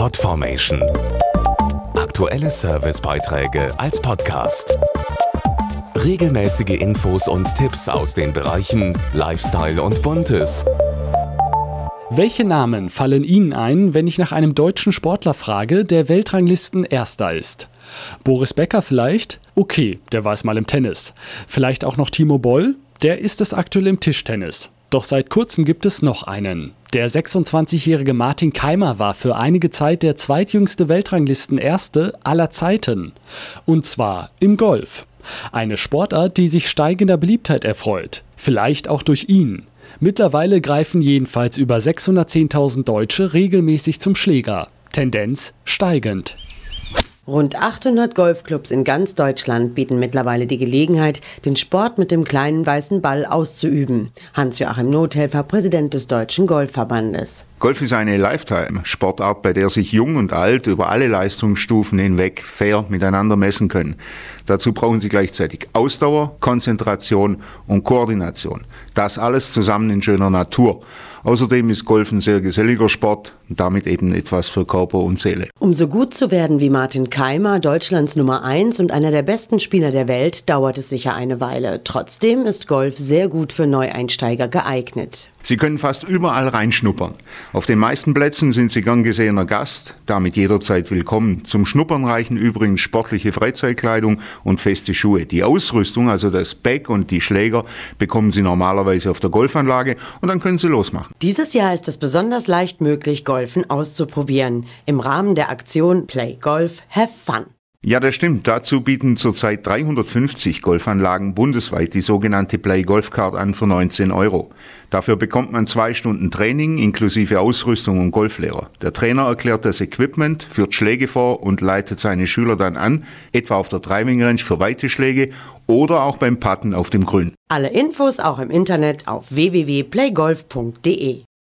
Podformation. Aktuelle Servicebeiträge als Podcast. Regelmäßige Infos und Tipps aus den Bereichen Lifestyle und Buntes. Welche Namen fallen Ihnen ein, wenn ich nach einem deutschen Sportler frage, der Weltranglisten Erster ist? Boris Becker vielleicht? Okay, der war es mal im Tennis. Vielleicht auch noch Timo Boll? Der ist es aktuell im Tischtennis. Doch seit kurzem gibt es noch einen. Der 26-jährige Martin Keimer war für einige Zeit der zweitjüngste Weltranglisten-Erste aller Zeiten. Und zwar im Golf. Eine Sportart, die sich steigender Beliebtheit erfreut. Vielleicht auch durch ihn. Mittlerweile greifen jedenfalls über 610.000 Deutsche regelmäßig zum Schläger. Tendenz steigend. Rund 800 Golfclubs in ganz Deutschland bieten mittlerweile die Gelegenheit, den Sport mit dem kleinen weißen Ball auszuüben. Hans-Joachim Nothelfer, Präsident des Deutschen Golfverbandes. Golf ist eine Lifetime-Sportart, bei der sich Jung und Alt über alle Leistungsstufen hinweg fair miteinander messen können. Dazu brauchen Sie gleichzeitig Ausdauer, Konzentration und Koordination. Das alles zusammen in schöner Natur. Außerdem ist Golf ein sehr geselliger Sport und damit eben etwas für Körper und Seele. Um so gut zu werden wie Martin Keimer, Deutschlands Nummer 1 und einer der besten Spieler der Welt, dauert es sicher eine Weile. Trotzdem ist Golf sehr gut für Neueinsteiger geeignet. Sie können fast überall reinschnuppern. Auf den meisten Plätzen sind Sie gern gesehener Gast, damit jederzeit willkommen. Zum Schnuppern reichen übrigens sportliche Freizeitkleidung und feste Schuhe. Die Ausrüstung, also das Bag und die Schläger, bekommen Sie normalerweise auf der Golfanlage und dann können Sie losmachen. Dieses Jahr ist es besonders leicht möglich, Golfen auszuprobieren. Im Rahmen der Aktion Play Golf, Have Fun. Ja, das stimmt. Dazu bieten zurzeit 350 Golfanlagen bundesweit die sogenannte Play Golf Card an für 19 Euro. Dafür bekommt man zwei Stunden Training inklusive Ausrüstung und Golflehrer. Der Trainer erklärt das Equipment, führt Schläge vor und leitet seine Schüler dann an, etwa auf der Driving Range für weite Schläge oder auch beim Putten auf dem Grün. Alle Infos auch im Internet auf www.playgolf.de.